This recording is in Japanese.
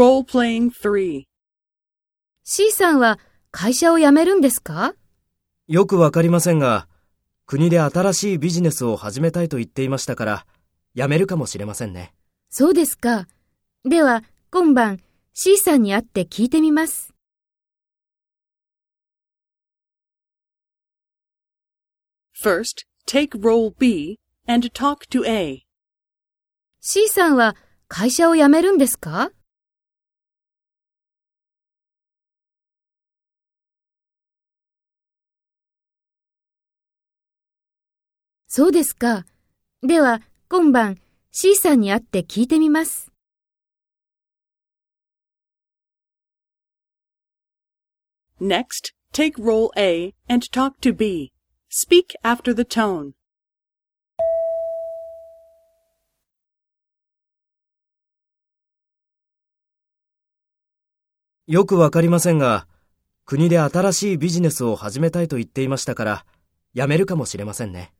Role-playing 3. C さんは会社を辞めるんですか？よくわかりませんが、国で新しいビジネスを始めたいと言っていましたから、辞めるかもしれませんね。そうですか。では、今晩 C さんに会って聞いてみます。First, take role B and talk to A. C さんは会社を辞めるんですか？そうですか。では、今晩 C さんに会って聞いてみます。Next, take role A and talk to B. Speak after the tone. よくわかりませんが、国で新しいビジネスを始めたいと言っていましたから、辞めるかもしれませんね。